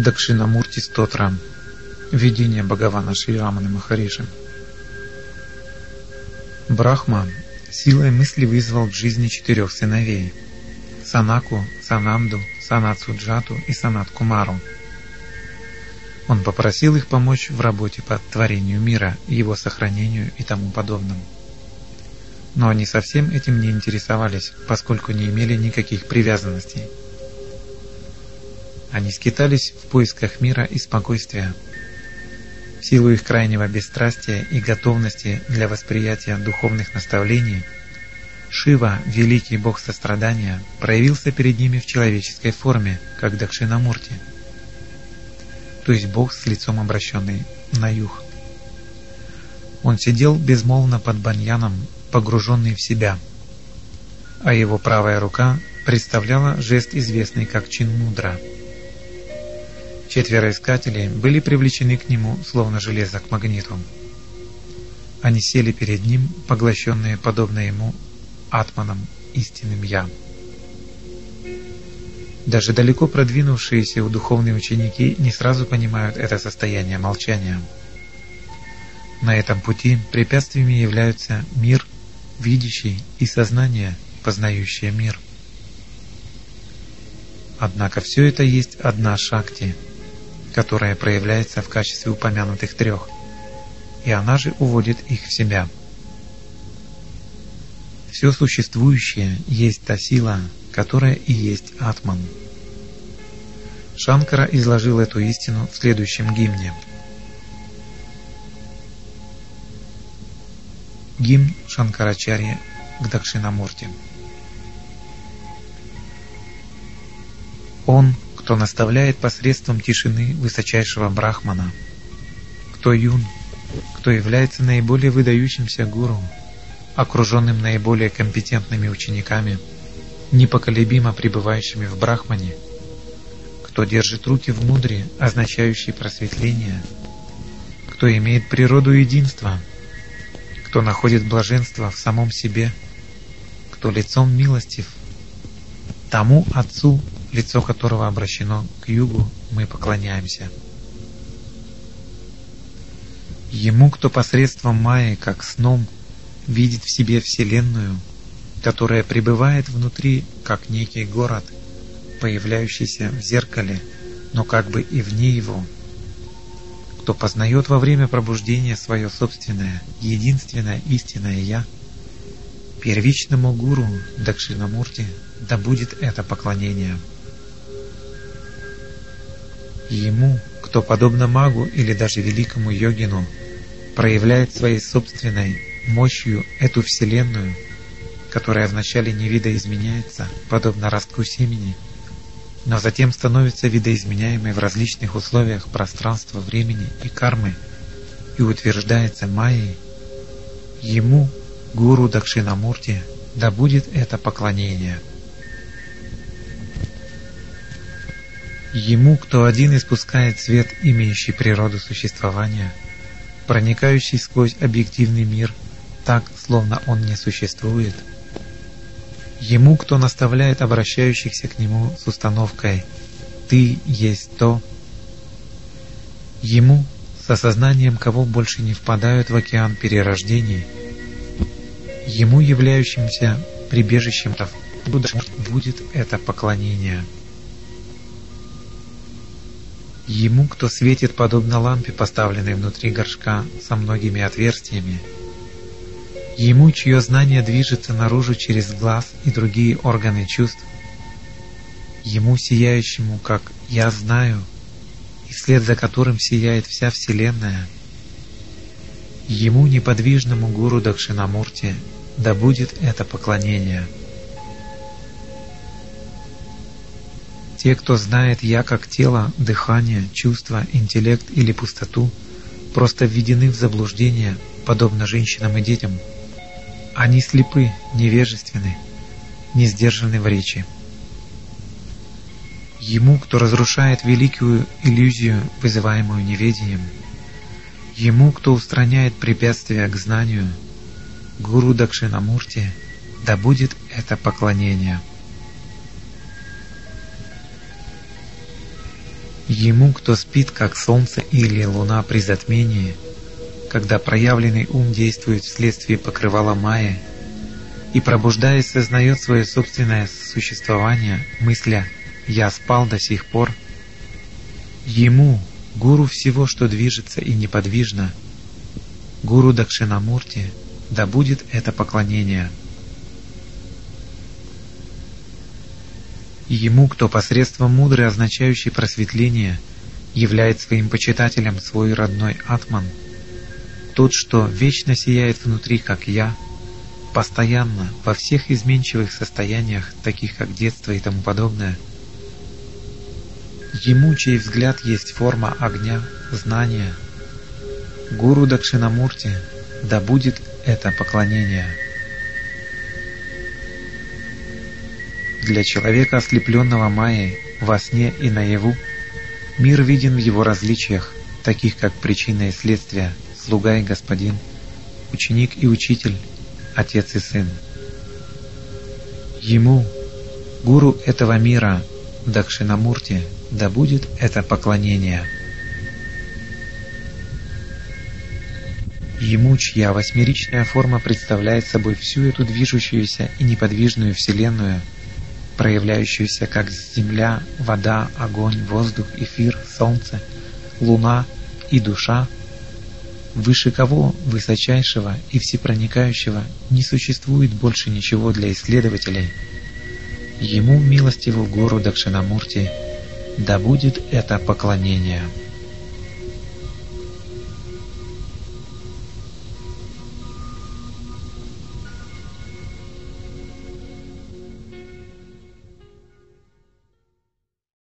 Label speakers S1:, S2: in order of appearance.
S1: Дакшинамурти Стотра. Видение Бхагавана Шрираманы Махариши. Брахма силой мысли вызвал к жизни четырех сыновей – Санаку, Сананду, Санат Суджату и Санат Кумару. Он попросил их помочь в работе по творению мира, его сохранению и тому подобному. Но они совсем этим не интересовались, поскольку не имели никаких привязанностей. Они скитались в поисках мира и спокойствия – в силу их крайнего бесстрастия и готовности для восприятия духовных наставлений, Шива, великий бог сострадания, проявился перед ними в человеческой форме, как Дакшинамурти, то есть бог с лицом обращенный на юг. Он сидел безмолвно под баньяном, погруженный в себя, а его правая рука представляла жест, известный как чин мудра – Четверо искателей были привлечены к нему, словно железо к магниту. Они сели перед ним, поглощенные, подобно ему, атманом, истинным «Я». Даже далеко продвинувшиеся духовные ученики не сразу понимают это состояние молчания. На этом пути препятствиями являются мир, видящий, и сознание, познающее мир. Однако все это есть одна шакти – которая проявляется в качестве упомянутых трех, и она же уводит их в себя. Все существующее есть та сила, которая и есть Атман. Шанкара изложил эту истину в следующем гимне. Гимн Шанкарачарья к Дакшинамурти. Он кто наставляет посредством тишины высочайшего брахмана, кто юн, кто является наиболее выдающимся гуру, окруженным наиболее компетентными учениками, непоколебимо пребывающими в брахмане, кто держит руки в мудре, означающей просветление, кто имеет природу единства, кто находит блаженство в самом себе, кто лицом милостив, тому Отцу, лицо которого обращено к югу, мы поклоняемся. Ему, кто посредством Майи, как сном, видит в себе Вселенную, которая пребывает внутри, как некий город, появляющийся в зеркале, но как бы и вне его, кто познает во время пробуждения свое собственное, единственное истинное Я, первичному гуру Дакшинамурти да будет это поклонение. Ему, кто подобно магу или даже великому йогину, проявляет своей собственной мощью эту вселенную, которая вначале не видоизменяется, подобно ростку семени, но затем становится видоизменяемой в различных условиях пространства, времени и кармы и утверждается майей, ему, гуру Дакшинамурти, да будет это поклонение – Ему, кто один испускает свет, имеющий природу существования, проникающий сквозь объективный мир, так, словно он не существует. Ему, кто наставляет обращающихся к нему с установкой «Ты есть то». Ему, с осознанием кого больше не впадают в океан перерождений. Ему, являющимся прибежищем, будет это поклонение. Ему, кто светит подобно лампе, поставленной внутри горшка со многими отверстиями. Ему, чье знание движется наружу через глаз и другие органы чувств. Ему, сияющему, как «я знаю», и вслед за которым сияет вся Вселенная. Ему, неподвижному гуру Дакшинамурти, да будет это поклонение. Те, кто знает «я» как тело, дыхание, чувство, интеллект или пустоту, просто введены в заблуждение, подобно женщинам и детям. Они слепы, невежественны, не сдержаны в речи. Ему, кто разрушает великую иллюзию, вызываемую неведением, ему, кто устраняет препятствия к знанию, Гуру Дакшинамурти, да будет это поклонение. Ему, кто спит, как солнце или луна при затмении, когда проявленный ум действует вследствие покрывала Майи, и пробуждаясь сознает свое собственное существование, мысля «я спал до сих пор», ему, гуру всего, что движется и неподвижно, гуру Дакшинамурти, да будет это поклонение. Ему, кто посредством мудрой, означающей просветление, являет своим почитателем свой родной Атман, тот, что вечно сияет внутри, как я – постоянно, во всех изменчивых состояниях, таких как детство и тому подобное. Ему, чей взгляд есть форма огня, знания, Гуру Дакшинамурти, да будет это поклонение. Для человека, ослепленного Майей, во сне и наяву, мир виден в его различиях, таких как причина и следствие, слуга и господин, ученик и учитель, Отец и Сын. Ему, гуру этого мира, Дакшинамурти, да будет это поклонение. Ему, чья восьмеричная форма представляет собой всю эту движущуюся и неподвижную Вселенную, проявляющуюся как земля, вода, огонь, воздух, эфир, солнце, луна и душа – Выше кого, высочайшего и всепроникающего, не существует больше ничего для исследователей. Ему, милостиву гору Дакшинамурти, да будет это поклонение.